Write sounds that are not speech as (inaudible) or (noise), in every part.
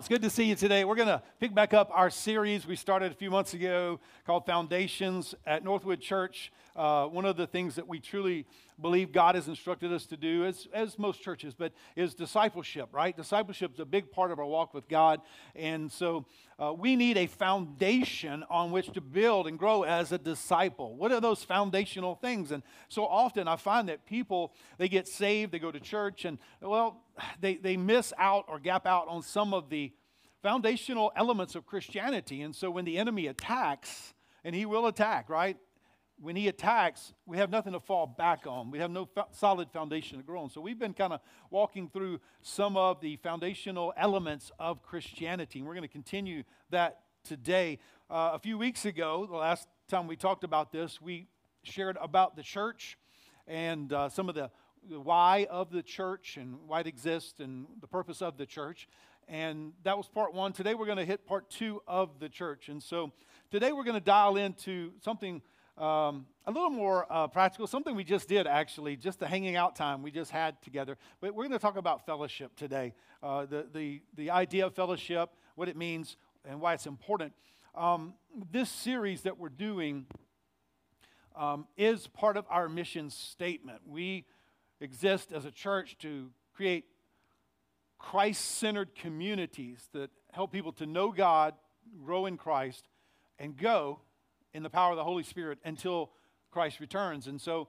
It's good to see you today. We're going to pick back up our series we started a few months ago called Foundations at Northwood Church. Uh, one of the things that we truly believe God has instructed us to do, as, as most churches, but is discipleship, right? Discipleship is a big part of our walk with God. And so uh, we need a foundation on which to build and grow as a disciple. What are those foundational things? And so often I find that people, they get saved, they go to church, and well, they, they miss out or gap out on some of the foundational elements of Christianity. And so when the enemy attacks, and he will attack, right? When he attacks, we have nothing to fall back on. We have no fo- solid foundation to grow on. So we've been kind of walking through some of the foundational elements of Christianity. And we're going to continue that today. Uh, a few weeks ago, the last time we talked about this, we shared about the church and uh, some of the the why of the church and why it exists and the purpose of the church. And that was part one. Today we're going to hit part two of the church. And so today we're going to dial into something um, a little more uh, practical, something we just did actually, just the hanging out time we just had together. But we're going to talk about fellowship today uh, the, the, the idea of fellowship, what it means, and why it's important. Um, this series that we're doing um, is part of our mission statement. We exist as a church to create Christ centered communities that help people to know God, grow in Christ, and go in the power of the Holy Spirit until Christ returns. And so,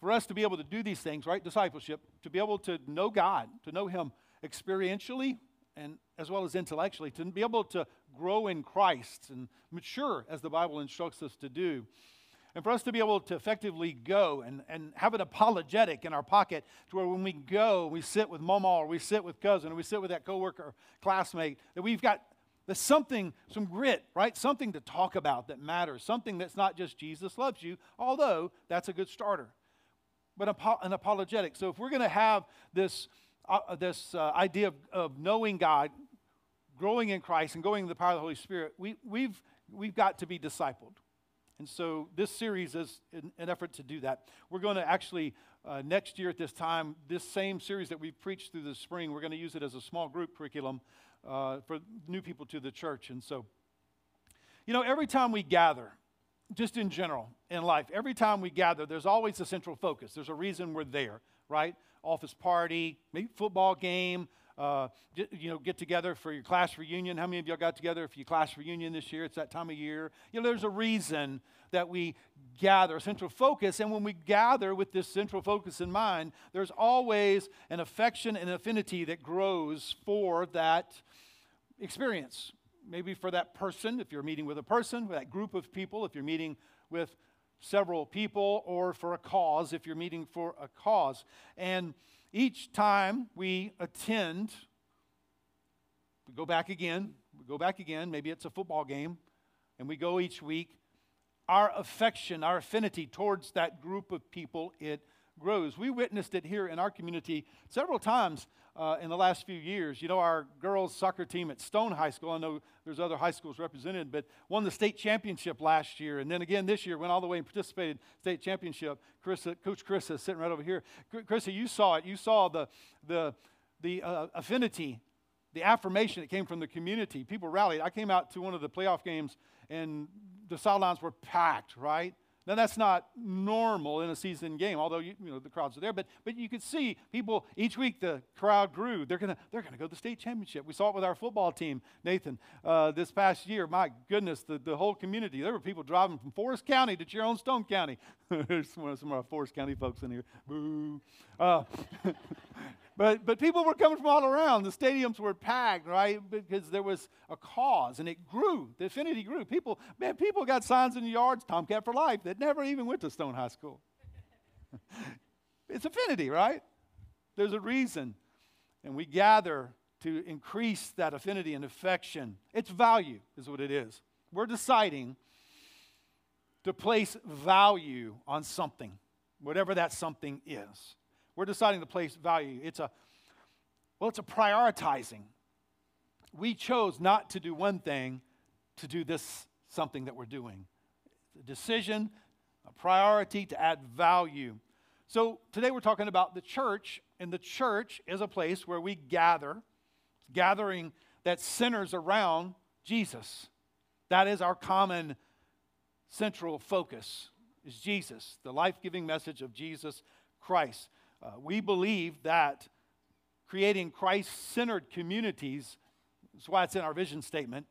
for us to be able to do these things, right? Discipleship, to be able to know God, to know Him experientially and as well as intellectually, to be able to grow in Christ and mature as the Bible instructs us to do and for us to be able to effectively go and, and have an apologetic in our pocket to where when we go, we sit with mama or we sit with cousin or we sit with that coworker classmate, that we've got there's something, some grit, right? Something to talk about that matters. Something that's not just Jesus loves you, although that's a good starter. But an apologetic. So if we're going to have this, uh, this uh, idea of, of knowing God, growing in Christ, and going in the power of the Holy Spirit, we, we've, we've got to be discipled. And so this series is an, an effort to do that. We're going to actually, uh, next year at this time, this same series that we preached through the spring, we're going to use it as a small group curriculum uh, for new people to the church. And so, you know, every time we gather, just in general in life, every time we gather, there's always a central focus. There's a reason we're there, right? Office party, maybe football game, uh, you know, get together for your class reunion. How many of y'all got together for your class reunion this year? It's that time of year. You know, there's a reason that we gather, a central focus. And when we gather with this central focus in mind, there's always an affection and affinity that grows for that experience. Maybe for that person, if you're meeting with a person, that group of people, if you're meeting with several people, or for a cause, if you're meeting for a cause. And each time we attend, we go back again, we go back again, maybe it's a football game, and we go each week. Our affection, our affinity towards that group of people, it grows. We witnessed it here in our community several times uh, in the last few years. You know, our girls' soccer team at Stone High School, I know there's other high schools represented, but won the state championship last year. And then again this year, went all the way and participated state championship. Carissa, Coach Chris is sitting right over here. Carissa, you saw it. You saw the, the, the uh, affinity, the affirmation that came from the community. People rallied. I came out to one of the playoff games, and the sidelines were packed, right? Now that's not normal in a season game, although you, you, know the crowds are there. But but you could see people each week the crowd grew. They're gonna they're gonna go to the state championship. We saw it with our football team, Nathan, uh, this past year. My goodness, the, the whole community. There were people driving from Forrest County to Stone County. (laughs) There's some, some of our Forrest County folks in here. Boo. Uh, (laughs) But, but people were coming from all around. The stadiums were packed, right? Because there was a cause and it grew. The affinity grew. People, man, people got signs in the yards, Tomcat for life, that never even went to Stone High School. (laughs) it's affinity, right? There's a reason. And we gather to increase that affinity and affection. Its value is what it is. We're deciding to place value on something, whatever that something is. We're deciding to place value. It's a, well, it's a prioritizing. We chose not to do one thing to do this something that we're doing. It's a decision, a priority to add value. So today we're talking about the church, and the church is a place where we gather, gathering that centers around Jesus. That is our common central focus is Jesus, the life-giving message of Jesus Christ. Uh, we believe that creating Christ-centered communities that's why it's in our vision statement.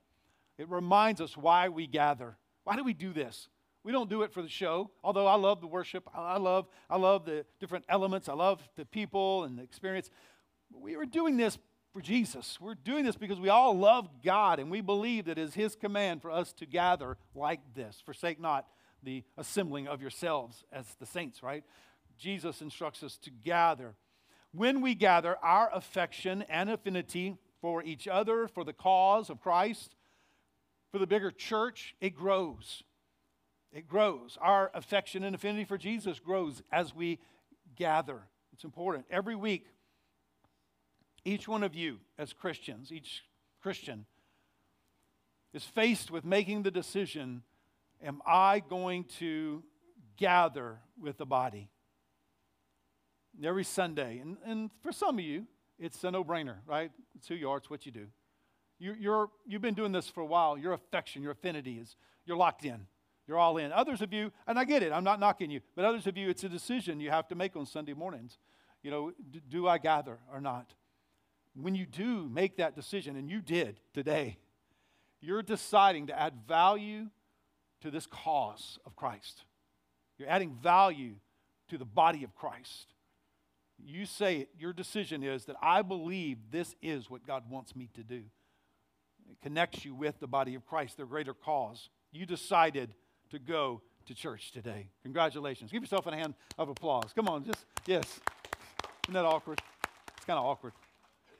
It reminds us why we gather. Why do we do this? We don't do it for the show. Although I love the worship, I love, I love the different elements, I love the people and the experience. We are doing this for Jesus. We're doing this because we all love God and we believe that it is His command for us to gather like this. Forsake not the assembling of yourselves as the saints, right? Jesus instructs us to gather. When we gather, our affection and affinity for each other, for the cause of Christ, for the bigger church, it grows. It grows. Our affection and affinity for Jesus grows as we gather. It's important. Every week, each one of you, as Christians, each Christian, is faced with making the decision Am I going to gather with the body? Every Sunday. And, and for some of you, it's a no brainer, right? It's who you are, it's what you do. You, you're, you've been doing this for a while. Your affection, your affinity is, you're locked in. You're all in. Others of you, and I get it, I'm not knocking you, but others of you, it's a decision you have to make on Sunday mornings. You know, do, do I gather or not? When you do make that decision, and you did today, you're deciding to add value to this cause of Christ. You're adding value to the body of Christ you say it, your decision is that I believe this is what God wants me to do. It connects you with the body of Christ, their greater cause. You decided to go to church today. Congratulations. Give yourself a hand of applause. Come on, just, yes. Isn't that awkward? It's kind of awkward.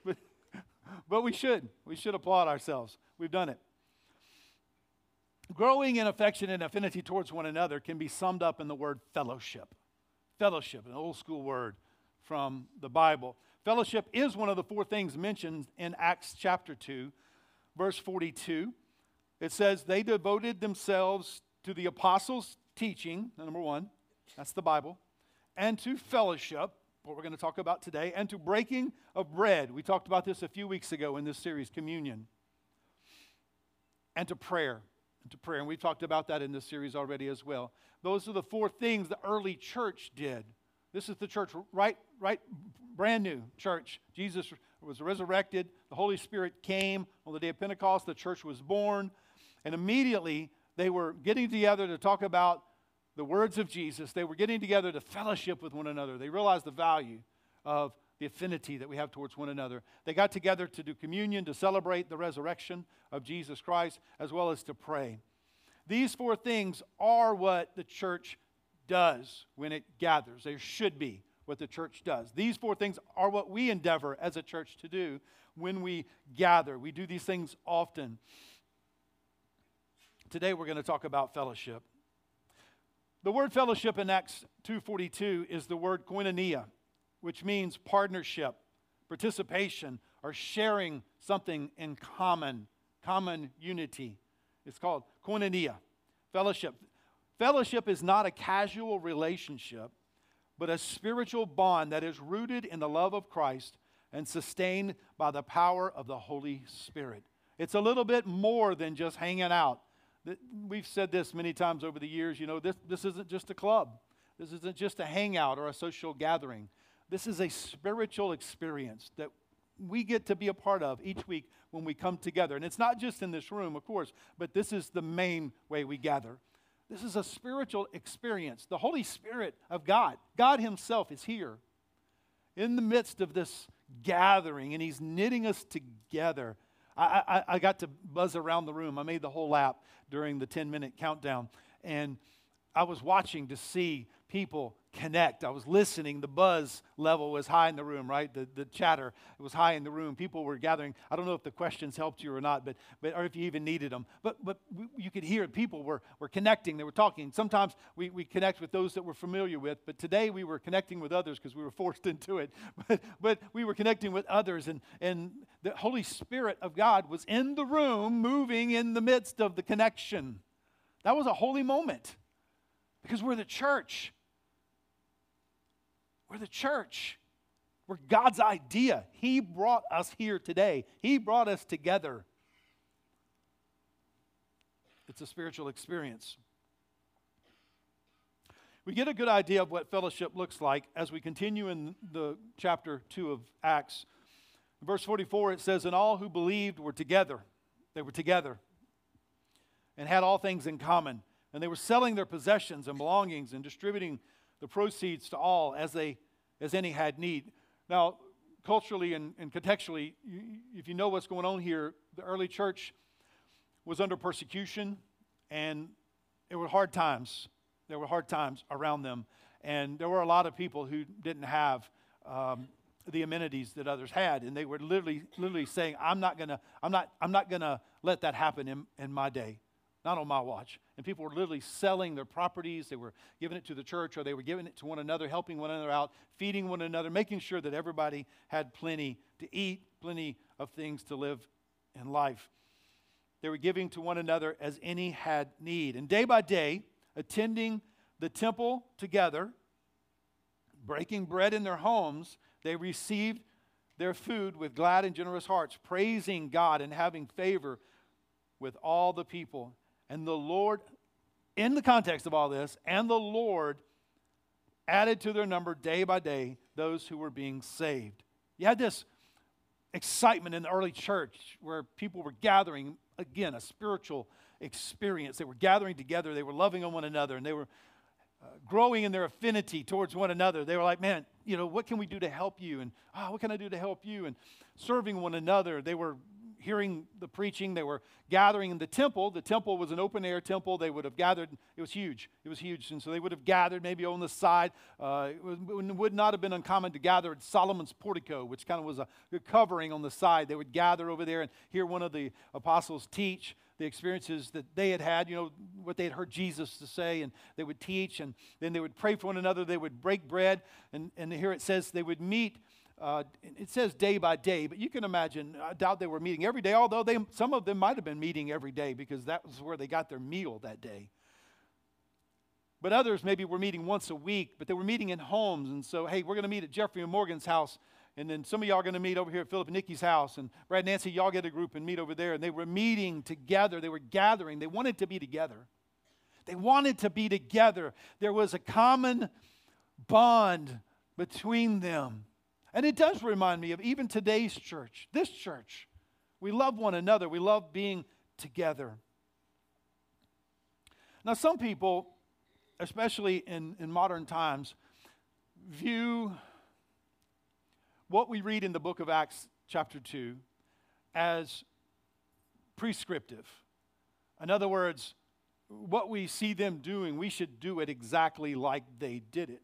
But, (laughs) but we should. We should applaud ourselves. We've done it. Growing in affection and affinity towards one another can be summed up in the word fellowship. Fellowship, an old school word from the Bible. Fellowship is one of the four things mentioned in Acts chapter 2, verse 42. It says, They devoted themselves to the apostles' teaching, number one, that's the Bible, and to fellowship, what we're going to talk about today, and to breaking of bread. We talked about this a few weeks ago in this series, communion, and to prayer. And to prayer. And we've talked about that in this series already as well. Those are the four things the early church did. This is the church, right, right, brand new church. Jesus was resurrected. The Holy Spirit came on the day of Pentecost. The church was born. And immediately they were getting together to talk about the words of Jesus. They were getting together to fellowship with one another. They realized the value of the affinity that we have towards one another. They got together to do communion, to celebrate the resurrection of Jesus Christ, as well as to pray. These four things are what the church does when it gathers. There should be what the church does. These four things are what we endeavor as a church to do when we gather. We do these things often. Today we're going to talk about fellowship. The word fellowship in Acts 2:42 is the word koinonia, which means partnership, participation, or sharing something in common, common unity. It's called koinonia, fellowship. Fellowship is not a casual relationship, but a spiritual bond that is rooted in the love of Christ and sustained by the power of the Holy Spirit. It's a little bit more than just hanging out. We've said this many times over the years. You know, this, this isn't just a club, this isn't just a hangout or a social gathering. This is a spiritual experience that we get to be a part of each week when we come together. And it's not just in this room, of course, but this is the main way we gather. This is a spiritual experience. The Holy Spirit of God, God Himself, is here in the midst of this gathering, and He's knitting us together. I, I, I got to buzz around the room. I made the whole lap during the 10 minute countdown, and I was watching to see people connect. I was listening. The buzz level was high in the room, right? The, the chatter was high in the room. People were gathering. I don't know if the questions helped you or not, but, but or if you even needed them. But, but you could hear people were, were connecting. They were talking. Sometimes we, we connect with those that we're familiar with, but today we were connecting with others because we were (laughs) forced into it. But, but we were connecting with others, and, and the Holy Spirit of God was in the room, moving in the midst of the connection. That was a holy moment because we're the church. We're the church. We're God's idea. He brought us here today, He brought us together. It's a spiritual experience. We get a good idea of what fellowship looks like as we continue in the chapter 2 of Acts. In verse 44, it says, And all who believed were together. They were together and had all things in common. And they were selling their possessions and belongings and distributing the proceeds to all as, they, as any had need. Now, culturally and, and contextually, you, if you know what's going on here, the early church was under persecution and it were hard times. There were hard times around them. And there were a lot of people who didn't have um, the amenities that others had. And they were literally, literally saying, I'm not gonna, I'm not, I'm not gonna let that happen in, in my day not on my watch. And people were literally selling their properties. They were giving it to the church or they were giving it to one another, helping one another out, feeding one another, making sure that everybody had plenty to eat, plenty of things to live in life. They were giving to one another as any had need. And day by day, attending the temple together, breaking bread in their homes, they received their food with glad and generous hearts, praising God and having favor with all the people. And the Lord, in the context of all this, and the Lord added to their number day by day those who were being saved. You had this excitement in the early church where people were gathering, again, a spiritual experience. They were gathering together, they were loving on one another, and they were uh, growing in their affinity towards one another. They were like, man, you know, what can we do to help you? And, oh, what can I do to help you? And serving one another. They were hearing the preaching. They were gathering in the temple. The temple was an open air temple. They would have gathered. It was huge. It was huge. And so they would have gathered maybe on the side. Uh, it, would not have been uncommon to gather at Solomon's portico, which kind of was a covering on the side. They would gather over there and hear one of the apostles teach the experiences that they had had, you know, what they had heard Jesus to say, and they would teach, and then they would pray for one another. They would break bread, and, and here it says they would meet uh, it says day by day, but you can imagine, I doubt they were meeting every day, although they, some of them might have been meeting every day because that was where they got their meal that day. But others maybe were meeting once a week, but they were meeting in homes. And so, hey, we're going to meet at Jeffrey and Morgan's house. And then some of y'all are going to meet over here at Philip and Nikki's house. And Brad and Nancy, y'all get a group and meet over there. And they were meeting together. They were gathering. They wanted to be together. They wanted to be together. There was a common bond between them. And it does remind me of even today's church, this church. We love one another, we love being together. Now, some people, especially in, in modern times, view what we read in the book of Acts, chapter 2, as prescriptive. In other words, what we see them doing, we should do it exactly like they did it.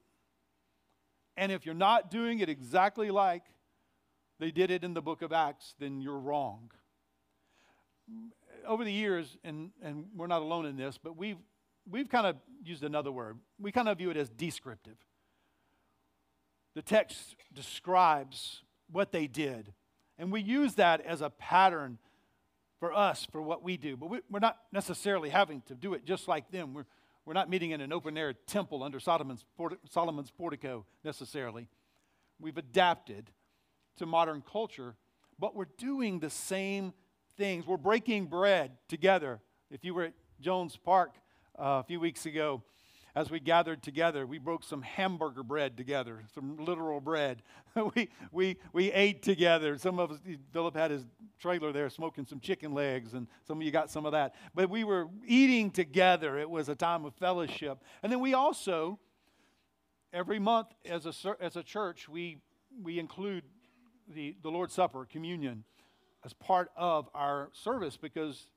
And if you're not doing it exactly like they did it in the book of Acts, then you're wrong. Over the years, and, and we're not alone in this, but we've, we've kind of used another word. We kind of view it as descriptive. The text describes what they did, and we use that as a pattern for us for what we do. But we, are not necessarily having to do it just like them. We're, we're not meeting in an open air temple under Solomon's, Solomon's portico necessarily. We've adapted to modern culture, but we're doing the same things. We're breaking bread together. If you were at Jones Park uh, a few weeks ago, as we gathered together, we broke some hamburger bread together, some literal bread. (laughs) we, we, we ate together. Some of us, Philip had his trailer there smoking some chicken legs, and some of you got some of that. But we were eating together. It was a time of fellowship. And then we also, every month as a, as a church, we, we include the, the Lord's Supper, communion, as part of our service because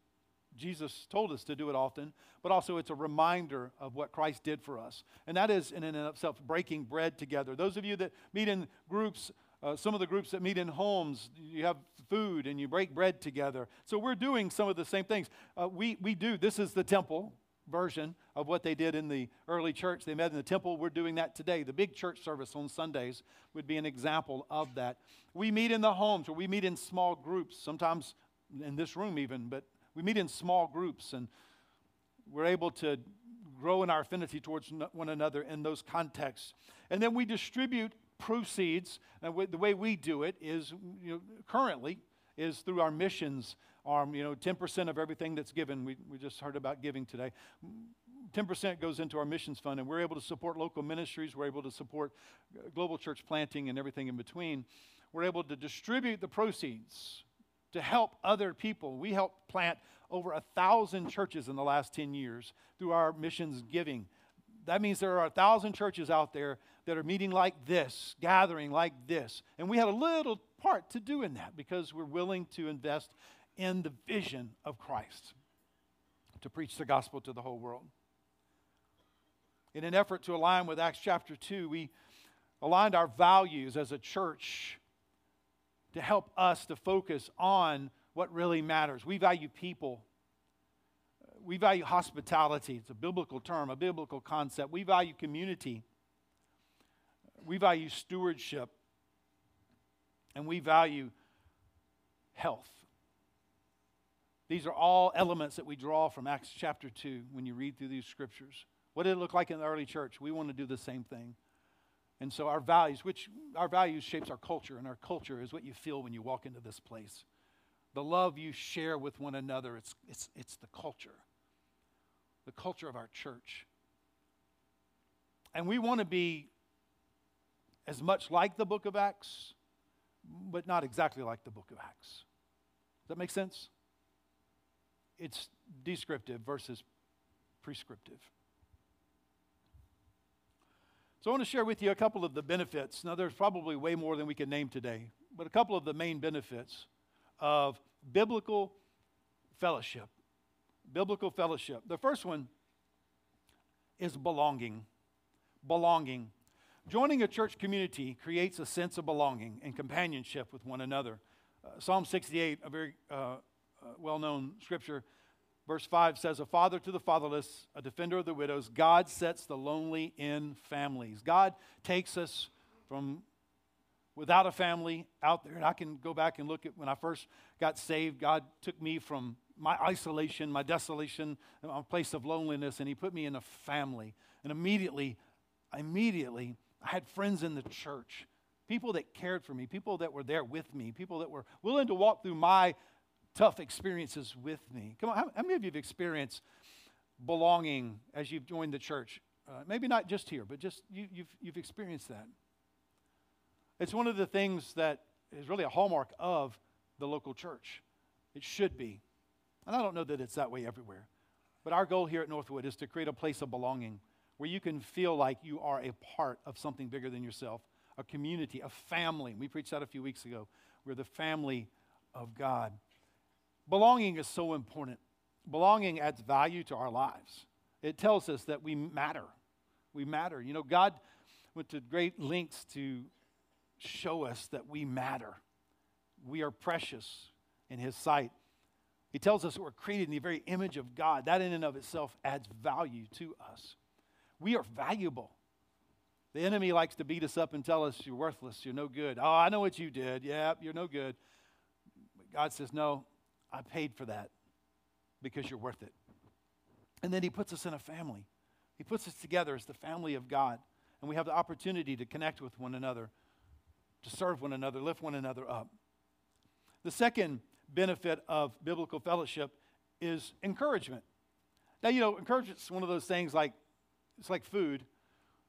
Jesus told us to do it often, but also it's a reminder of what Christ did for us. And that is, in and of itself, breaking bread together. Those of you that meet in groups, uh, some of the groups that meet in homes, you have food and you break bread together. So we're doing some of the same things. Uh, we, we do, this is the temple version of what they did in the early church. They met in the temple. We're doing that today. The big church service on Sundays would be an example of that. We meet in the homes or we meet in small groups, sometimes in this room even, but we meet in small groups and we're able to grow in our affinity towards one another in those contexts. And then we distribute proceeds, and the way we do it is, you know, currently, is through our missions arm. You know, 10% of everything that's given, we, we just heard about giving today. 10% goes into our missions fund, and we're able to support local ministries. We're able to support uh, global church planting and everything in between. We're able to distribute the proceeds to help other people. We helped plant over a thousand churches in the last 10 years through our missions giving. That means there are a thousand churches out there that are meeting like this, gathering like this. And we had a little part to do in that because we're willing to invest in the vision of Christ to preach the gospel to the whole world. In an effort to align with Acts chapter 2, we aligned our values as a church to help us to focus on what really matters. We value people. We value hospitality. It's a biblical term, a biblical concept. We value community. We value stewardship. And we value health. These are all elements that we draw from Acts chapter 2 when you read through these scriptures. What did it look like in the early church? We want to do the same thing. And so our values, which our values shapes our culture, and our culture is what you feel when you walk into this place. The love you share with one another, it's, it's, it's the culture, the culture of our church. And we want to be as much like the book of Acts, but not exactly like the book of Acts. Does that make sense? It's descriptive versus prescriptive. So I want to share with you a couple of the benefits. Now, there's probably way more than we can name today, but a couple of the main benefits of biblical fellowship. Biblical fellowship. The first one is belonging. Belonging. Joining a church community creates a sense of belonging and companionship with one another. Uh, Psalm 68, a very uh, uh, well known scripture, Verse 5 says, A father to the fatherless, a defender of the widows. God sets the lonely in families. God takes us from without a family out there. And I can go back and look at when I first got saved, God took me from my isolation, my desolation, a place of loneliness, and He put me in a family. And immediately, immediately, I had friends in the church, people that cared for me, people that were there with me, people that were willing to walk through my tough experiences with me. Come on, how, how many of you have experienced belonging as you've joined the church? Uh, maybe not just here, but just you, you've, you've experienced that. It's one of the things that is really a hallmark of the local church. It should be. And I don't know that it's that way everywhere. But our goal here at Northwood is to create a place of belonging where you can feel like you are a part of something bigger than yourself, a community, a family. We preached that a few weeks ago. We're the family of God. Belonging is so important. Belonging adds value to our lives. It tells us that we matter. We matter. You know, God went to great lengths to show us that we matter. We are precious in His sight. He tells us we're created in the very image of God. That, in and of itself, adds value to us. We are valuable. The enemy likes to beat us up and tell us you're worthless, you're no good. Oh, I know what you did. Yeah, you're no good. But God says, no, I paid for that because you're worth it. And then he puts us in a family. He puts us together as the family of God. And we have the opportunity to connect with one another, to serve one another, lift one another up. The second benefit of biblical fellowship is encouragement. Now, you know, encouragement is one of those things like it's like food.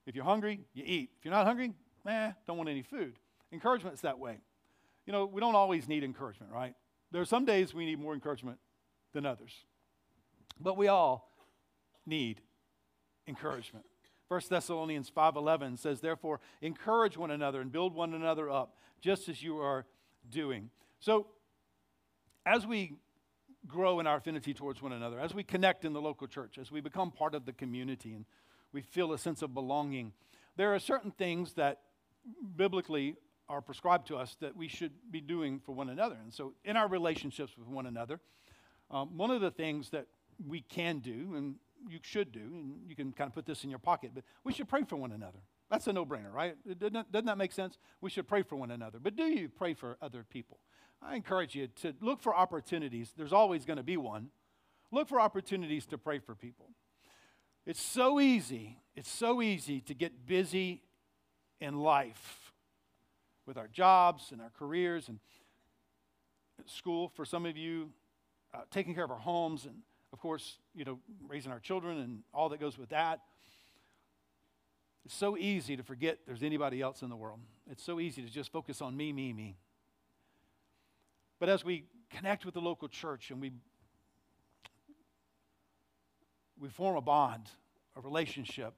If you're hungry, you eat. If you're not hungry, eh, don't want any food. Encouragement is that way. You know, we don't always need encouragement, right? There are some days we need more encouragement than others. But we all need encouragement. 1 Thessalonians 5:11 says therefore encourage one another and build one another up just as you are doing. So as we grow in our affinity towards one another, as we connect in the local church, as we become part of the community and we feel a sense of belonging, there are certain things that biblically are prescribed to us that we should be doing for one another. And so, in our relationships with one another, um, one of the things that we can do, and you should do, and you can kind of put this in your pocket, but we should pray for one another. That's a no brainer, right? Doesn't, doesn't that make sense? We should pray for one another. But do you pray for other people? I encourage you to look for opportunities. There's always going to be one. Look for opportunities to pray for people. It's so easy, it's so easy to get busy in life with our jobs and our careers and school for some of you, uh, taking care of our homes, and of course, you know, raising our children and all that goes with that. It's so easy to forget there's anybody else in the world. It's so easy to just focus on me, me, me. But as we connect with the local church and we we form a bond, a relationship,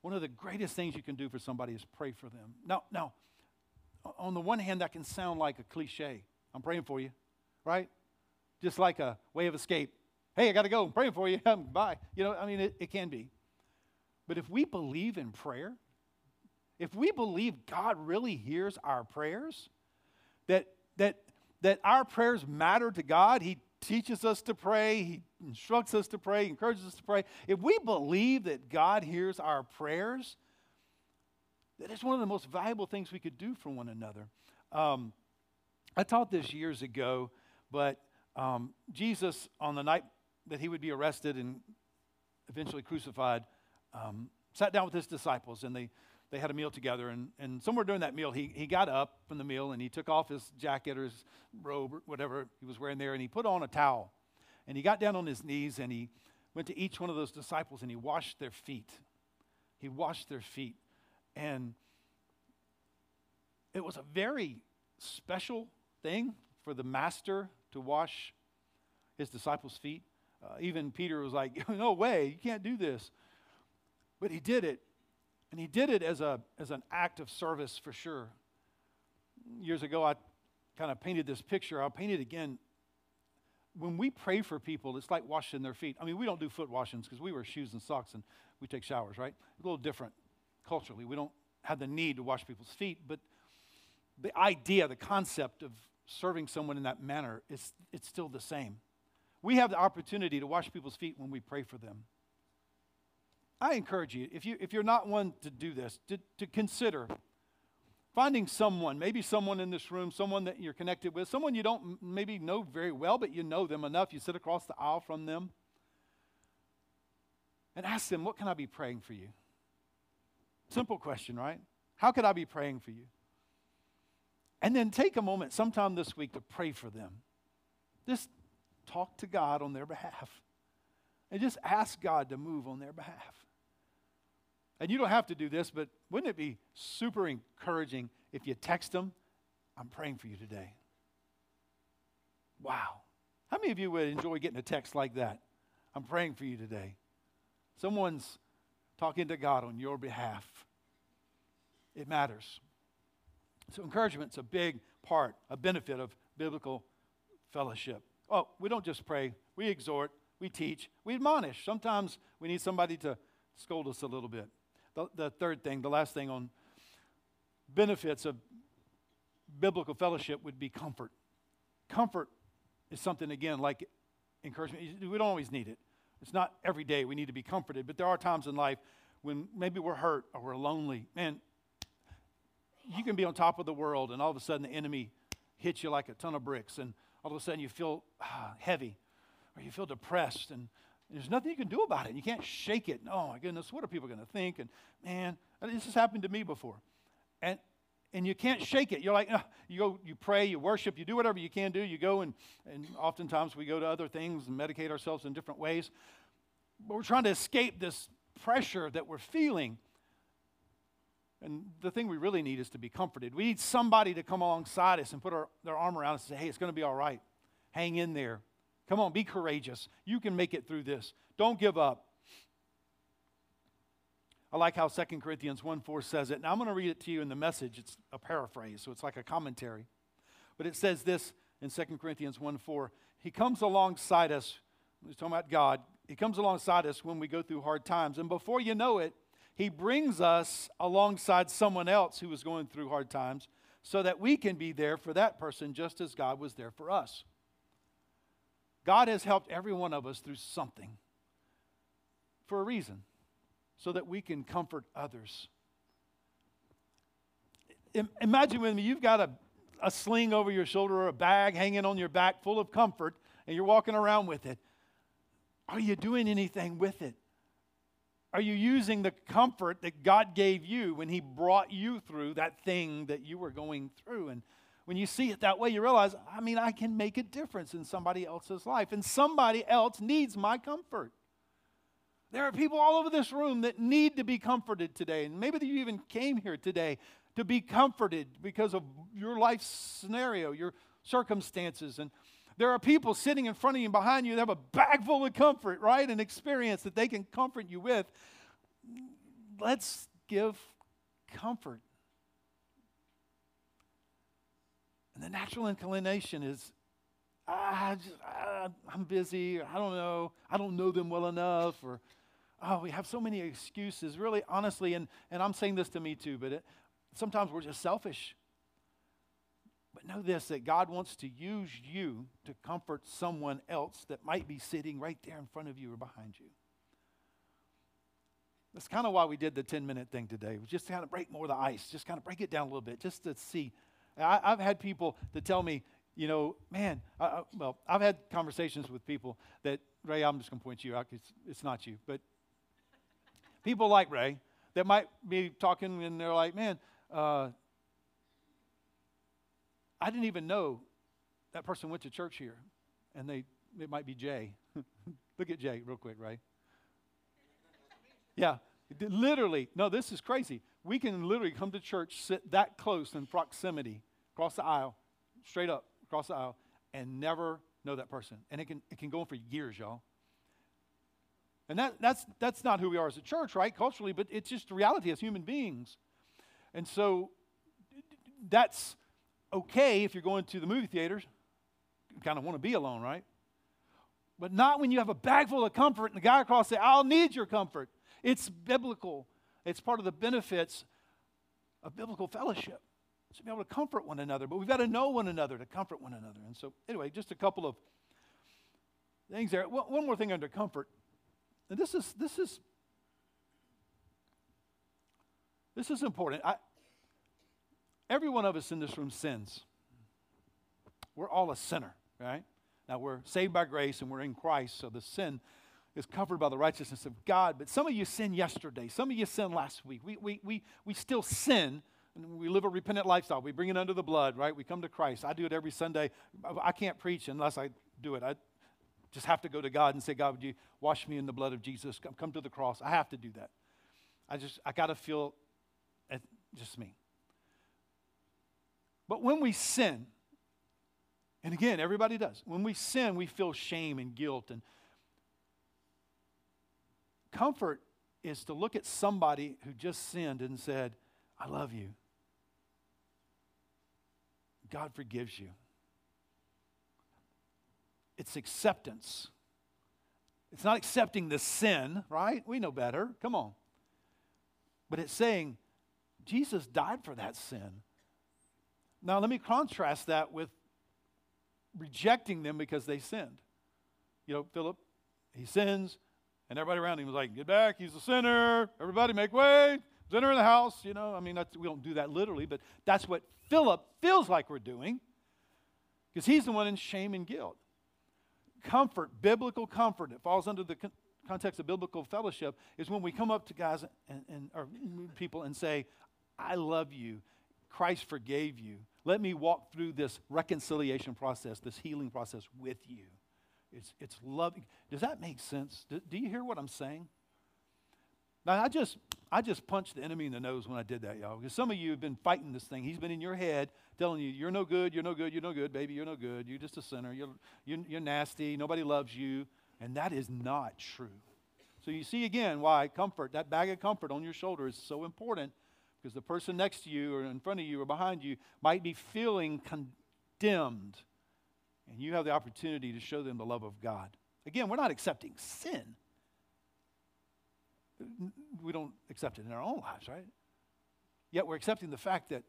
one of the greatest things you can do for somebody is pray for them. Now, now, on the one hand, that can sound like a cliche. I'm praying for you, right? Just like a way of escape. Hey, I got to go. I'm praying for you. (laughs) Bye. You know, I mean, it, it can be. But if we believe in prayer, if we believe God really hears our prayers, that, that, that our prayers matter to God, He teaches us to pray, He instructs us to pray, encourages us to pray. If we believe that God hears our prayers, that is one of the most valuable things we could do for one another. Um, I taught this years ago, but um, Jesus, on the night that he would be arrested and eventually crucified, um, sat down with his disciples and they, they had a meal together. And, and somewhere during that meal, he, he got up from the meal and he took off his jacket or his robe or whatever he was wearing there and he put on a towel. And he got down on his knees and he went to each one of those disciples and he washed their feet. He washed their feet. And it was a very special thing for the master to wash his disciples' feet. Uh, even Peter was like, (laughs) No way, you can't do this. But he did it. And he did it as, a, as an act of service for sure. Years ago, I kind of painted this picture. I'll paint it again. When we pray for people, it's like washing their feet. I mean, we don't do foot washings because we wear shoes and socks and we take showers, right? A little different culturally. We don't have the need to wash people's feet, but the idea, the concept of serving someone in that manner, is, it's still the same. We have the opportunity to wash people's feet when we pray for them. I encourage you, if, you, if you're not one to do this, to, to consider finding someone, maybe someone in this room, someone that you're connected with, someone you don't maybe know very well, but you know them enough. You sit across the aisle from them and ask them, What can I be praying for you? Simple question, right? How could I be praying for you? And then take a moment sometime this week to pray for them. Just talk to God on their behalf. And just ask God to move on their behalf. And you don't have to do this, but wouldn't it be super encouraging if you text them, I'm praying for you today? Wow. How many of you would enjoy getting a text like that? I'm praying for you today. Someone's talking to God on your behalf. It matters. So, encouragement's a big part, a benefit of biblical fellowship. Oh, we don't just pray, we exhort, we teach, we admonish. Sometimes we need somebody to scold us a little bit. The, the third thing, the last thing on benefits of biblical fellowship would be comfort. Comfort is something, again, like encouragement. We don't always need it. It's not every day we need to be comforted, but there are times in life when maybe we're hurt or we're lonely. Man, you can be on top of the world, and all of a sudden the enemy hits you like a ton of bricks, and all of a sudden you feel ah, heavy or you feel depressed, and there's nothing you can do about it. You can't shake it. Oh my goodness, what are people going to think? And man, this has happened to me before, and and you can't shake it. You're like, oh, you go, you pray, you worship, you do whatever you can do. You go and and oftentimes we go to other things and medicate ourselves in different ways, but we're trying to escape this pressure that we're feeling. And the thing we really need is to be comforted. We need somebody to come alongside us and put our, their arm around us and say, hey, it's going to be all right. Hang in there. Come on, be courageous. You can make it through this. Don't give up. I like how 2 Corinthians 1 4 says it. Now I'm going to read it to you in the message. It's a paraphrase, so it's like a commentary. But it says this in 2 Corinthians 1 4. He comes alongside us. He's talking about God. He comes alongside us when we go through hard times. And before you know it, he brings us alongside someone else who is going through hard times so that we can be there for that person just as God was there for us. God has helped every one of us through something for a reason so that we can comfort others. Imagine with me, you've got a, a sling over your shoulder or a bag hanging on your back full of comfort, and you're walking around with it. Are you doing anything with it? Are you using the comfort that God gave you when He brought you through that thing that you were going through? And when you see it that way, you realize, I mean, I can make a difference in somebody else's life, and somebody else needs my comfort. There are people all over this room that need to be comforted today, and maybe you even came here today to be comforted because of your life scenario, your circumstances. And there are people sitting in front of you and behind you that have a bag full of comfort, right? An experience that they can comfort you with. Let's give comfort. And the natural inclination is, ah, just, ah, I'm busy, I don't know, I don't know them well enough, or, oh, we have so many excuses. Really, honestly, and, and I'm saying this to me too, but it, sometimes we're just selfish. But know this that God wants to use you to comfort someone else that might be sitting right there in front of you or behind you. That's kind of why we did the 10 minute thing today, was just to kind of break more of the ice, just kind of break it down a little bit, just to see. I, have had people that tell me, you know, man, I, well, I've had conversations with people that, Ray, I'm just going to point you out because it's not you, but people like Ray that might be talking and they're like, man, uh, I didn't even know that person went to church here. And they, it might be Jay. (laughs) Look at Jay real quick, right? Yeah, literally. No, this is crazy. We can literally come to church, sit that close in proximity, across the aisle, straight up across the aisle, and never know that person. And it can, it can go on for years, y'all. And that, that's, that's not who we are as a church, right? Culturally, but it's just the reality as human beings. And so that's okay if you're going to the movie theaters. You kind of want to be alone, right? But not when you have a bag full of comfort and the guy across say, I'll need your comfort. It's biblical. It's part of the benefits of biblical fellowship. To be able to comfort one another, but we've got to know one another to comfort one another. And so, anyway, just a couple of things there. One more thing under comfort. And this is this is this is important. I, Every one of us in this room sins. We're all a sinner, right? Now we're saved by grace and we're in Christ, so the sin is covered by the righteousness of God. But some of you sinned yesterday. Some of you sinned last week. We, we, we, we still sin. We live a repentant lifestyle. We bring it under the blood, right? We come to Christ. I do it every Sunday. I can't preach unless I do it. I just have to go to God and say, God, would you wash me in the blood of Jesus? Come, come to the cross. I have to do that. I just, I got to feel, just me. But when we sin, and again, everybody does, when we sin, we feel shame and guilt. And comfort is to look at somebody who just sinned and said, I love you. God forgives you. It's acceptance. It's not accepting the sin, right? We know better. Come on. But it's saying, Jesus died for that sin. Now, let me contrast that with rejecting them because they sinned. You know, Philip, he sins, and everybody around him was like, Get back, he's a sinner. Everybody make way. Sinner in the house. You know, I mean, we don't do that literally, but that's what Philip feels like we're doing because he's the one in shame and guilt. Comfort, biblical comfort, it falls under the context of biblical fellowship, is when we come up to guys and, and or people and say, I love you. Christ forgave you. Let me walk through this reconciliation process, this healing process with you. It's, it's loving. Does that make sense? Do, do you hear what I'm saying? Now, I just, I just punched the enemy in the nose when I did that, y'all. Because some of you have been fighting this thing. He's been in your head telling you, you're no good, you're no good, you're no good, baby, you're no good. You're just a sinner. You're, you're, you're nasty. Nobody loves you. And that is not true. So you see again why comfort, that bag of comfort on your shoulder is so important because the person next to you or in front of you or behind you might be feeling condemned. And you have the opportunity to show them the love of God. Again, we're not accepting sin. We don't accept it in our own lives, right? Yet we're accepting the fact that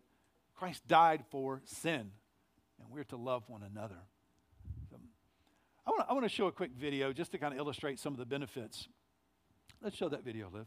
Christ died for sin, and we're to love one another. So I want to show a quick video just to kind of illustrate some of the benefits. Let's show that video, Liv.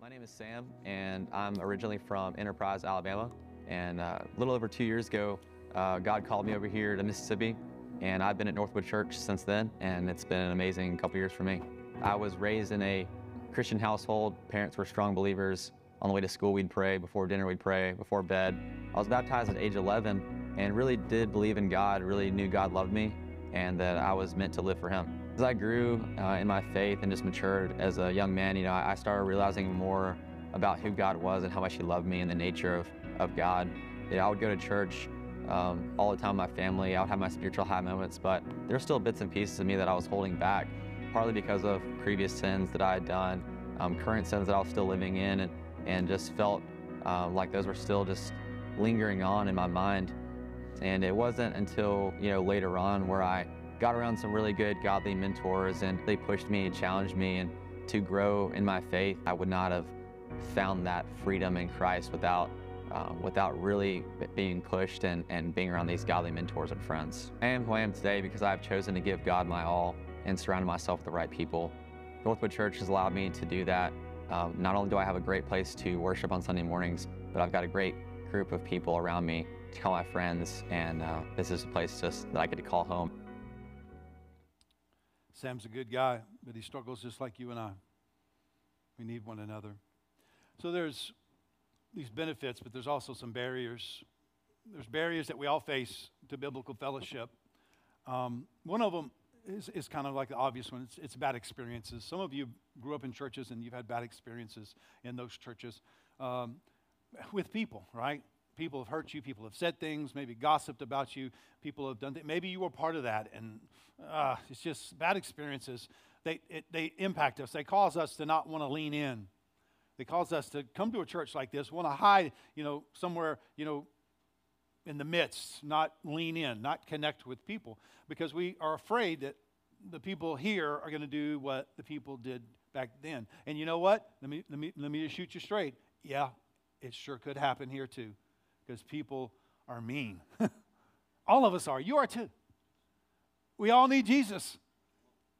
My name is Sam, and I'm originally from Enterprise, Alabama. And uh, a little over two years ago, uh, God called me over here to Mississippi, and I've been at Northwood Church since then, and it's been an amazing couple years for me. I was raised in a Christian household. Parents were strong believers. On the way to school, we'd pray. Before dinner, we'd pray. Before bed. I was baptized at age 11 and really did believe in God, really knew God loved me and that I was meant to live for Him. As I grew uh, in my faith and just matured as a young man, you know, I started realizing more about who God was and how much He loved me and the nature of, of God. You know, I would go to church um, all the time with my family. I would have my spiritual high moments, but there were still bits and pieces of me that I was holding back, partly because of previous sins that I had done, um, current sins that I was still living in, and, and just felt um, like those were still just lingering on in my mind. And it wasn't until, you know, later on where I got around some really good godly mentors and they pushed me and challenged me and to grow in my faith. I would not have found that freedom in Christ without uh, without really being pushed and, and being around these godly mentors and friends. I am who I am today because I've chosen to give God my all and surrounded myself with the right people. Northwood Church has allowed me to do that. Um, not only do I have a great place to worship on Sunday mornings, but I've got a great group of people around me to call my friends, and uh, this is a place just that I get to call home. Sam's a good guy, but he struggles just like you and I. We need one another. So there's these benefits, but there's also some barriers. There's barriers that we all face to biblical fellowship. Um, one of them is, is kind of like the obvious one it's, it's bad experiences. Some of you grew up in churches and you've had bad experiences in those churches um, with people, right? People have hurt you, people have said things, maybe gossiped about you, people have done things. Maybe you were part of that, and uh, it's just bad experiences. They, it, they impact us, they cause us to not want to lean in that cause us to come to a church like this, want to hide, you know, somewhere, you know, in the midst, not lean in, not connect with people, because we are afraid that the people here are going to do what the people did back then. And you know what? Let me, let me, let me just shoot you straight. Yeah, it sure could happen here too, because people are mean. (laughs) all of us are. You are too. We all need Jesus.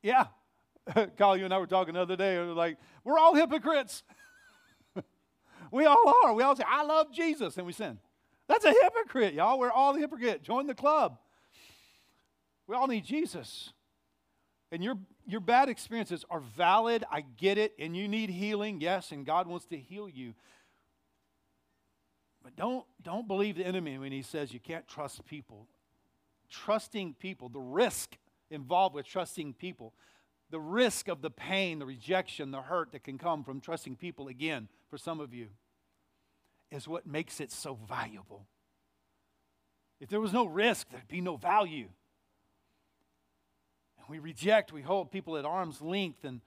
Yeah. (laughs) Kyle, you and I were talking the other day, and we're like, we're all hypocrites. (laughs) We all are. We all say, I love Jesus, and we sin. That's a hypocrite, y'all. We're all hypocrite. Join the club. We all need Jesus. And your, your bad experiences are valid. I get it. And you need healing, yes, and God wants to heal you. But don't, don't believe the enemy when he says you can't trust people. Trusting people, the risk involved with trusting people, the risk of the pain, the rejection, the hurt that can come from trusting people again for some of you is what makes it so valuable. If there was no risk, there'd be no value. And we reject, we hold people at arm's length, and,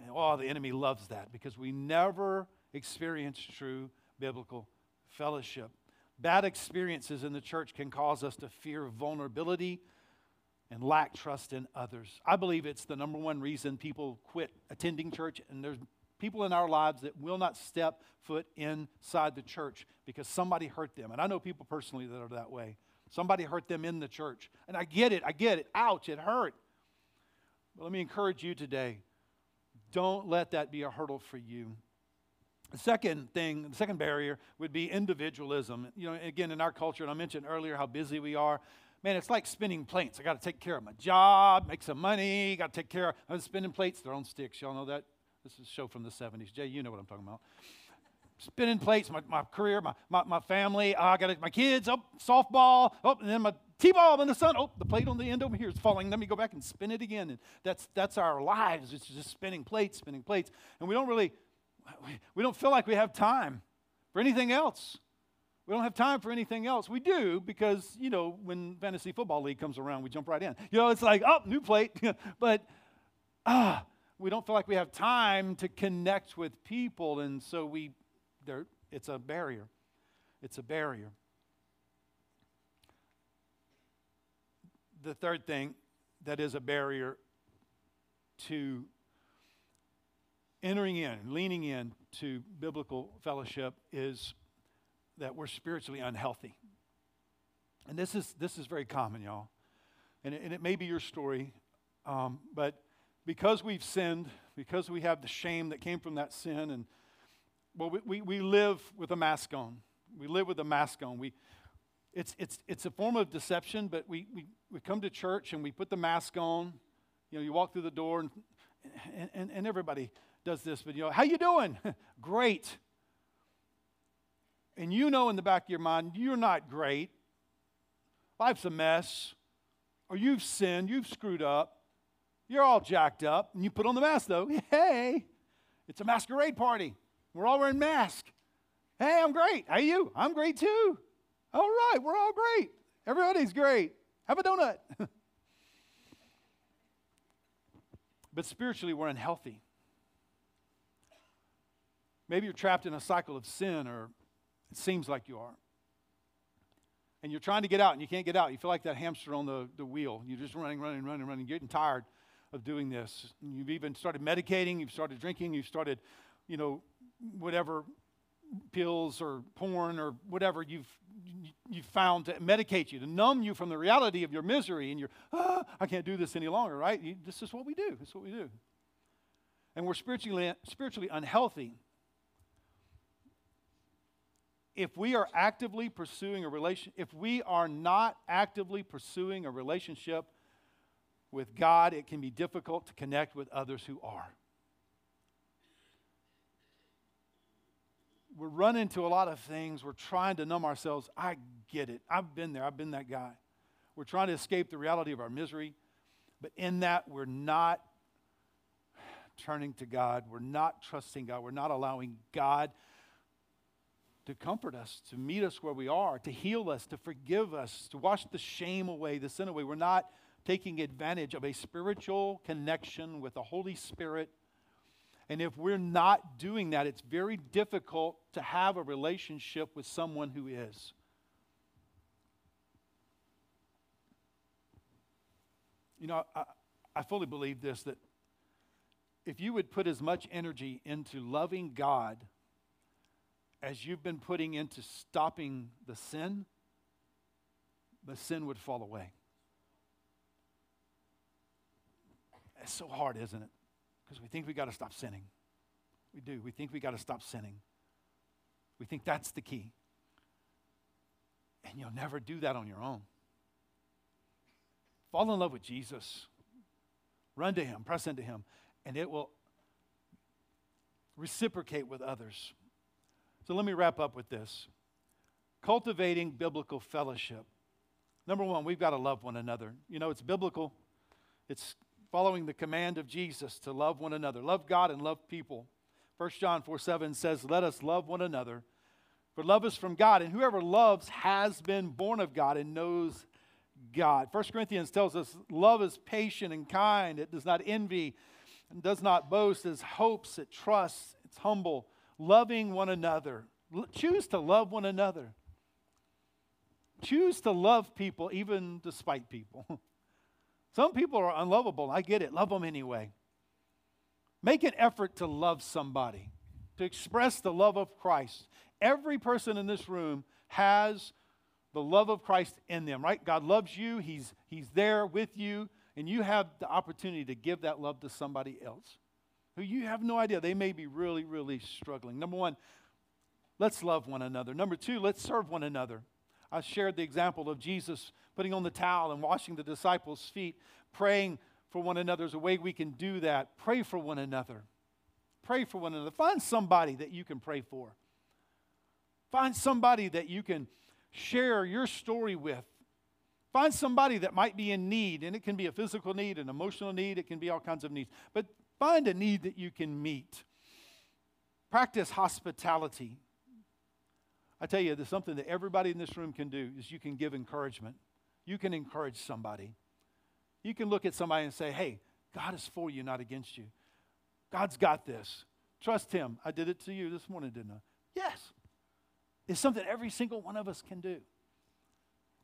and oh, the enemy loves that because we never experience true biblical fellowship. Bad experiences in the church can cause us to fear vulnerability and lack trust in others. I believe it's the number one reason people quit attending church, and there's people in our lives that will not step foot inside the church because somebody hurt them. And I know people personally that are that way. Somebody hurt them in the church. And I get it. I get it. Ouch, it hurt. But let me encourage you today don't let that be a hurdle for you. The second thing, the second barrier would be individualism. You know, again, in our culture, and I mentioned earlier how busy we are. Man, it's like spinning plates. I got to take care of my job, make some money, got to take care of I'm spinning plates. They're on sticks. Y'all know that this is a show from the 70s. Jay, you know what I'm talking about. Spinning plates, my, my career, my, my, my family. I got my kids, oh, softball, oh, and then my T-ball in the sun. Oh, the plate on the end over here is falling. Let me go back and spin it again. And that's, that's our lives. It's just spinning plates, spinning plates. And we don't really, we don't feel like we have time for anything else. We don't have time for anything else. We do because, you know, when Fantasy Football League comes around, we jump right in. You know, it's like, oh, new plate. (laughs) but, ah, we don't feel like we have time to connect with people, and so we, there, it's a barrier. It's a barrier. The third thing that is a barrier to entering in, leaning in to biblical fellowship is that we're spiritually unhealthy. And this is, this is very common, y'all. And it, and it may be your story, um, but because we've sinned, because we have the shame that came from that sin, and well, we, we, we live with a mask on. We live with a mask on. We, it's, it's, it's a form of deception, but we, we, we come to church and we put the mask on. You know, you walk through the door and, and, and, and everybody does this, but you know, how you doing? (laughs) great. And you know in the back of your mind, you're not great. Life's a mess. Or you've sinned, you've screwed up. You're all jacked up. And you put on the mask though. (laughs) Hey, it's a masquerade party. We're all wearing masks. Hey, I'm great. How are you? I'm great too. All right, we're all great. Everybody's great. Have a donut. (laughs) but spiritually, we're unhealthy. Maybe you're trapped in a cycle of sin, or it seems like you are. And you're trying to get out and you can't get out. You feel like that hamster on the, the wheel. You're just running, running, running, running, getting tired of doing this. You've even started medicating, you've started drinking, you've started, you know, whatever pills or porn or whatever you've you've found to medicate you, to numb you from the reality of your misery, and you're, ah, I can't do this any longer, right? You, this is what we do. This is what we do. And we're spiritually, spiritually unhealthy. If we are actively pursuing a relation, if we are not actively pursuing a relationship with God, it can be difficult to connect with others who are. We're running into a lot of things. We're trying to numb ourselves. I get it. I've been there. I've been that guy. We're trying to escape the reality of our misery. But in that, we're not turning to God. We're not trusting God. We're not allowing God to comfort us, to meet us where we are, to heal us, to forgive us, to wash the shame away, the sin away. We're not taking advantage of a spiritual connection with the Holy Spirit. And if we're not doing that, it's very difficult to have a relationship with someone who is. You know, I, I fully believe this that if you would put as much energy into loving God as you've been putting into stopping the sin, the sin would fall away. It's so hard, isn't it? Because we think we got to stop sinning. We do. We think we got to stop sinning. We think that's the key. And you'll never do that on your own. Fall in love with Jesus. Run to Him, press into Him, and it will reciprocate with others. So let me wrap up with this cultivating biblical fellowship. Number one, we've got to love one another. You know, it's biblical, it's following the command of Jesus to love one another. Love God and love people. 1 John 4 7 says, Let us love one another. For love is from God, and whoever loves has been born of God and knows God. 1 Corinthians tells us love is patient and kind. It does not envy and does not boast. It hopes, it trusts, it's humble. Loving one another. Choose to love one another. Choose to love people even despite people. (laughs) Some people are unlovable. I get it. Love them anyway. Make an effort to love somebody, to express the love of Christ. Every person in this room has the love of Christ in them, right? God loves you, He's, he's there with you, and you have the opportunity to give that love to somebody else who you have no idea. They may be really, really struggling. Number one, let's love one another. Number two, let's serve one another. I shared the example of Jesus putting on the towel and washing the disciples' feet, praying for one another is a way we can do that. Pray for one another. Pray for one another. Find somebody that you can pray for. Find somebody that you can share your story with. Find somebody that might be in need, and it can be a physical need, an emotional need, it can be all kinds of needs. But find a need that you can meet. Practice hospitality. I tell you, there's something that everybody in this room can do is you can give encouragement. You can encourage somebody. You can look at somebody and say, hey, God is for you, not against you. God's got this. Trust Him. I did it to you this morning, didn't I? Yes. It's something every single one of us can do.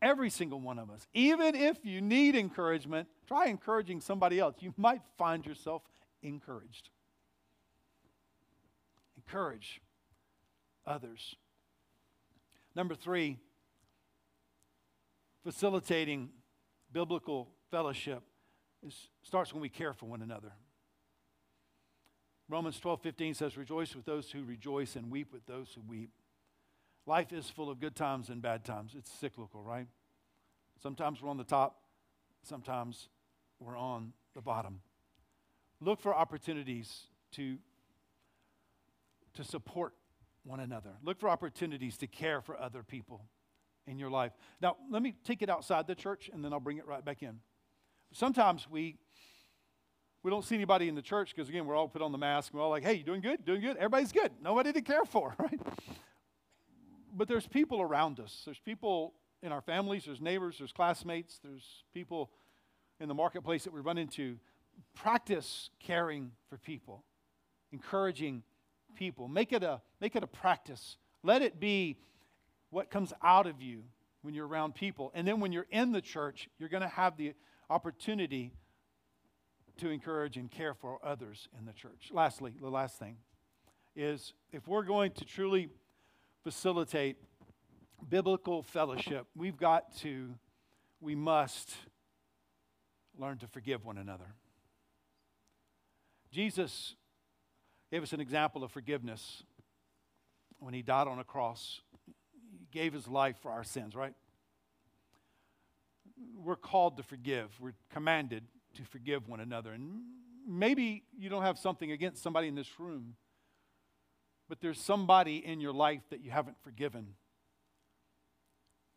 Every single one of us. Even if you need encouragement, try encouraging somebody else. You might find yourself encouraged. Encourage others. Number three, facilitating biblical fellowship is, starts when we care for one another. Romans 12, 15 says, Rejoice with those who rejoice and weep with those who weep. Life is full of good times and bad times. It's cyclical, right? Sometimes we're on the top, sometimes we're on the bottom. look for opportunities to, to support one another. Look for opportunities to care for other people in your life. Now, let me take it outside the church and then I'll bring it right back in. Sometimes we we don't see anybody in the church because again we're all put on the mask. We're all like, "Hey, you doing good? Doing good? Everybody's good. Nobody to care for, (laughs) right?" But there's people around us. There's people in our families. There's neighbors. There's classmates. There's people in the marketplace that we run into. Practice caring for people, encouraging people. Make it a make it a practice. Let it be what comes out of you when you're around people. And then when you're in the church, you're going to have the opportunity to encourage and care for others in the church. Lastly, the last thing is if we're going to truly facilitate biblical fellowship, we've got to, we must learn to forgive one another. Jesus gave us an example of forgiveness when he died on a cross. Gave his life for our sins, right? we're called to forgive. We're commanded to forgive one another. And maybe you don't have something against somebody in this room, but there's somebody in your life that you haven't forgiven.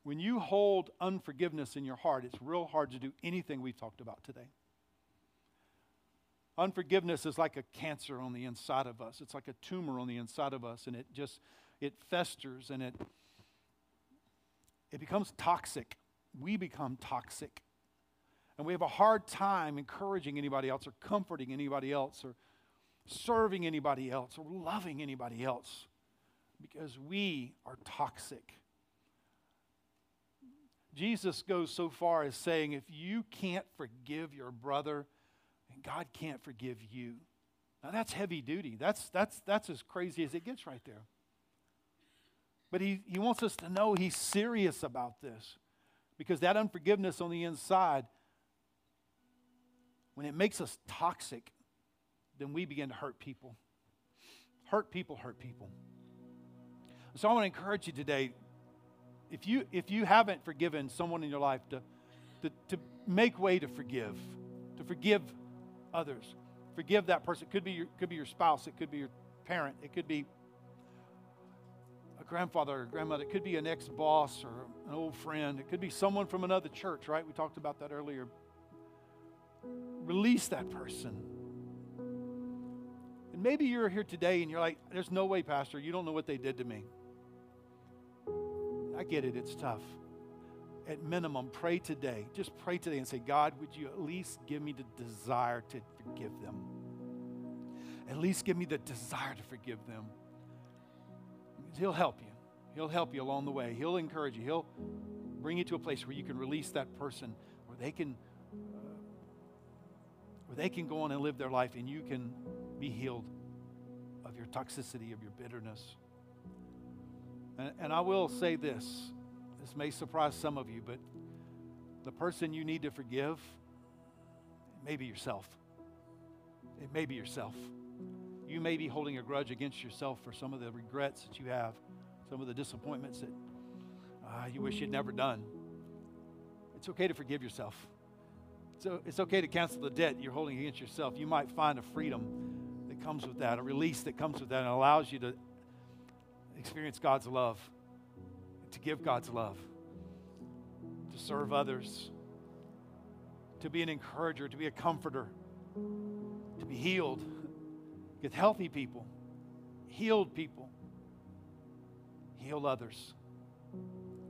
When you hold unforgiveness in your heart, it's real hard to do anything we've talked about today. Unforgiveness is like a cancer on the inside of us. It's like a tumor on the inside of us and it just it festers and it it becomes toxic we become toxic. And we have a hard time encouraging anybody else or comforting anybody else or serving anybody else or loving anybody else because we are toxic. Jesus goes so far as saying, if you can't forgive your brother, then God can't forgive you. Now that's heavy duty. That's, that's, that's as crazy as it gets right there. But he, he wants us to know he's serious about this. Because that unforgiveness on the inside, when it makes us toxic, then we begin to hurt people. Hurt people, hurt people. So I want to encourage you today if you, if you haven't forgiven someone in your life, to, to, to make way to forgive, to forgive others. Forgive that person. It could be your, could be your spouse, it could be your parent, it could be grandfather or grandmother. It could be an ex boss or an old friend. It could be someone from another church, right? We talked about that earlier. Release that person. And maybe you're here today and you're like, there's no way, Pastor, you don't know what they did to me. I get it, it's tough. At minimum, pray today. Just pray today and say, God, would you at least give me the desire to forgive them? At least give me the desire to forgive them. He'll help you. He'll help you along the way. He'll encourage you. He'll bring you to a place where you can release that person, where they can, uh, where they can go on and live their life, and you can be healed of your toxicity, of your bitterness. And, and I will say this: this may surprise some of you, but the person you need to forgive, it may be yourself. It may be yourself. You may be holding a grudge against yourself for some of the regrets that you have, some of the disappointments that uh, you wish you'd never done. It's okay to forgive yourself. So it's okay to cancel the debt you're holding against yourself. You might find a freedom that comes with that, a release that comes with that, and allows you to experience God's love, to give God's love, to serve others, to be an encourager, to be a comforter, to be healed with healthy people, healed people, heal others.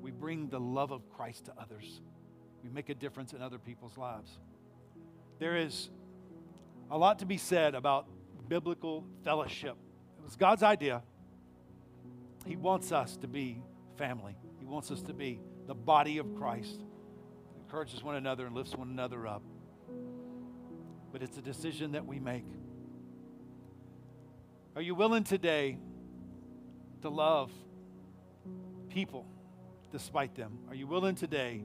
We bring the love of Christ to others. We make a difference in other people's lives. There is a lot to be said about biblical fellowship. It was God's idea. He wants us to be family, He wants us to be the body of Christ. Encourages one another and lifts one another up. But it's a decision that we make. Are you willing today to love people despite them? Are you willing today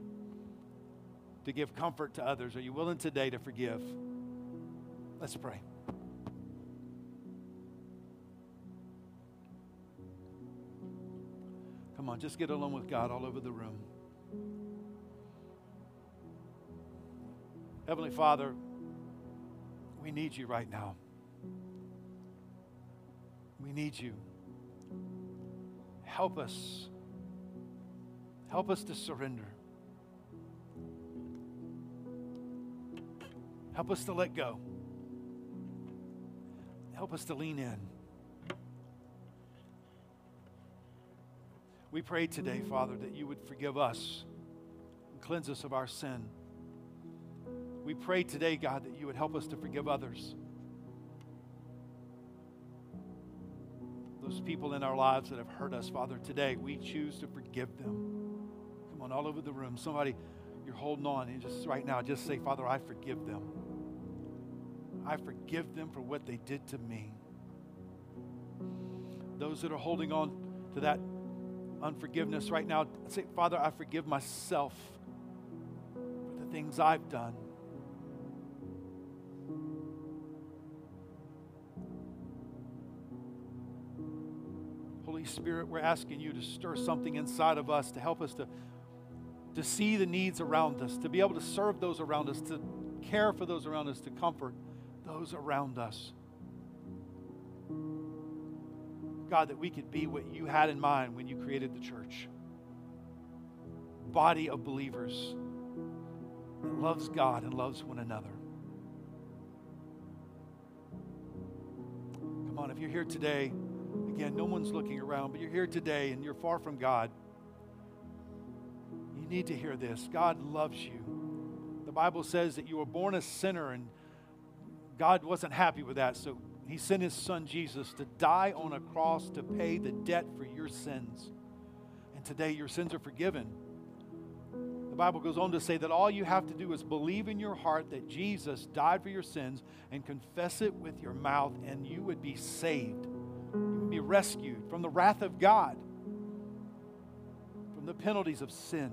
to give comfort to others? Are you willing today to forgive? Let's pray. Come on, just get alone with God all over the room. Heavenly Father, We need you right now. We need you. Help us. Help us to surrender. Help us to let go. Help us to lean in. We pray today, Father, that you would forgive us and cleanse us of our sin. We pray today, God, that you would help us to forgive others. Those people in our lives that have hurt us, Father, today we choose to forgive them. Come on, all over the room. Somebody, you're holding on, and just right now, just say, Father, I forgive them. I forgive them for what they did to me. Those that are holding on to that unforgiveness right now, say, Father, I forgive myself for the things I've done. Spirit, we're asking you to stir something inside of us to help us to, to see the needs around us, to be able to serve those around us, to care for those around us, to comfort those around us. God, that we could be what you had in mind when you created the church body of believers that loves God and loves one another. Come on, if you're here today, again, no one's looking around, but you're here today and you're far from God, you need to hear this God loves you. The Bible says that you were born a sinner and God wasn't happy with that, so he sent his son Jesus to die on a cross to pay the debt for your sins. And today your sins are forgiven. The Bible goes on to say that all you have to do is believe in your heart that Jesus died for your sins and confess it with your mouth, and you would be saved. Rescued from the wrath of God, from the penalties of sin.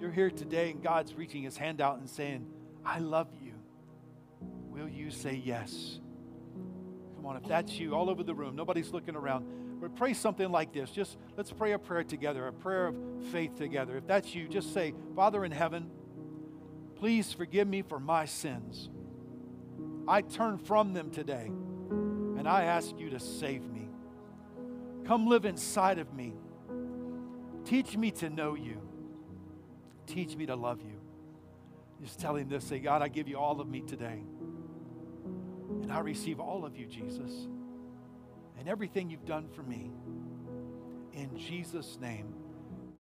You're here today, and God's reaching his hand out and saying, I love you. Will you say yes? Come on, if that's you, all over the room, nobody's looking around. But pray something like this. Just let's pray a prayer together, a prayer of faith together. If that's you, just say, Father in heaven, please forgive me for my sins. I turn from them today, and I ask you to save me. Come live inside of me. Teach me to know you. Teach me to love you. Just tell him this say, God, I give you all of me today. And I receive all of you, Jesus, and everything you've done for me. In Jesus' name.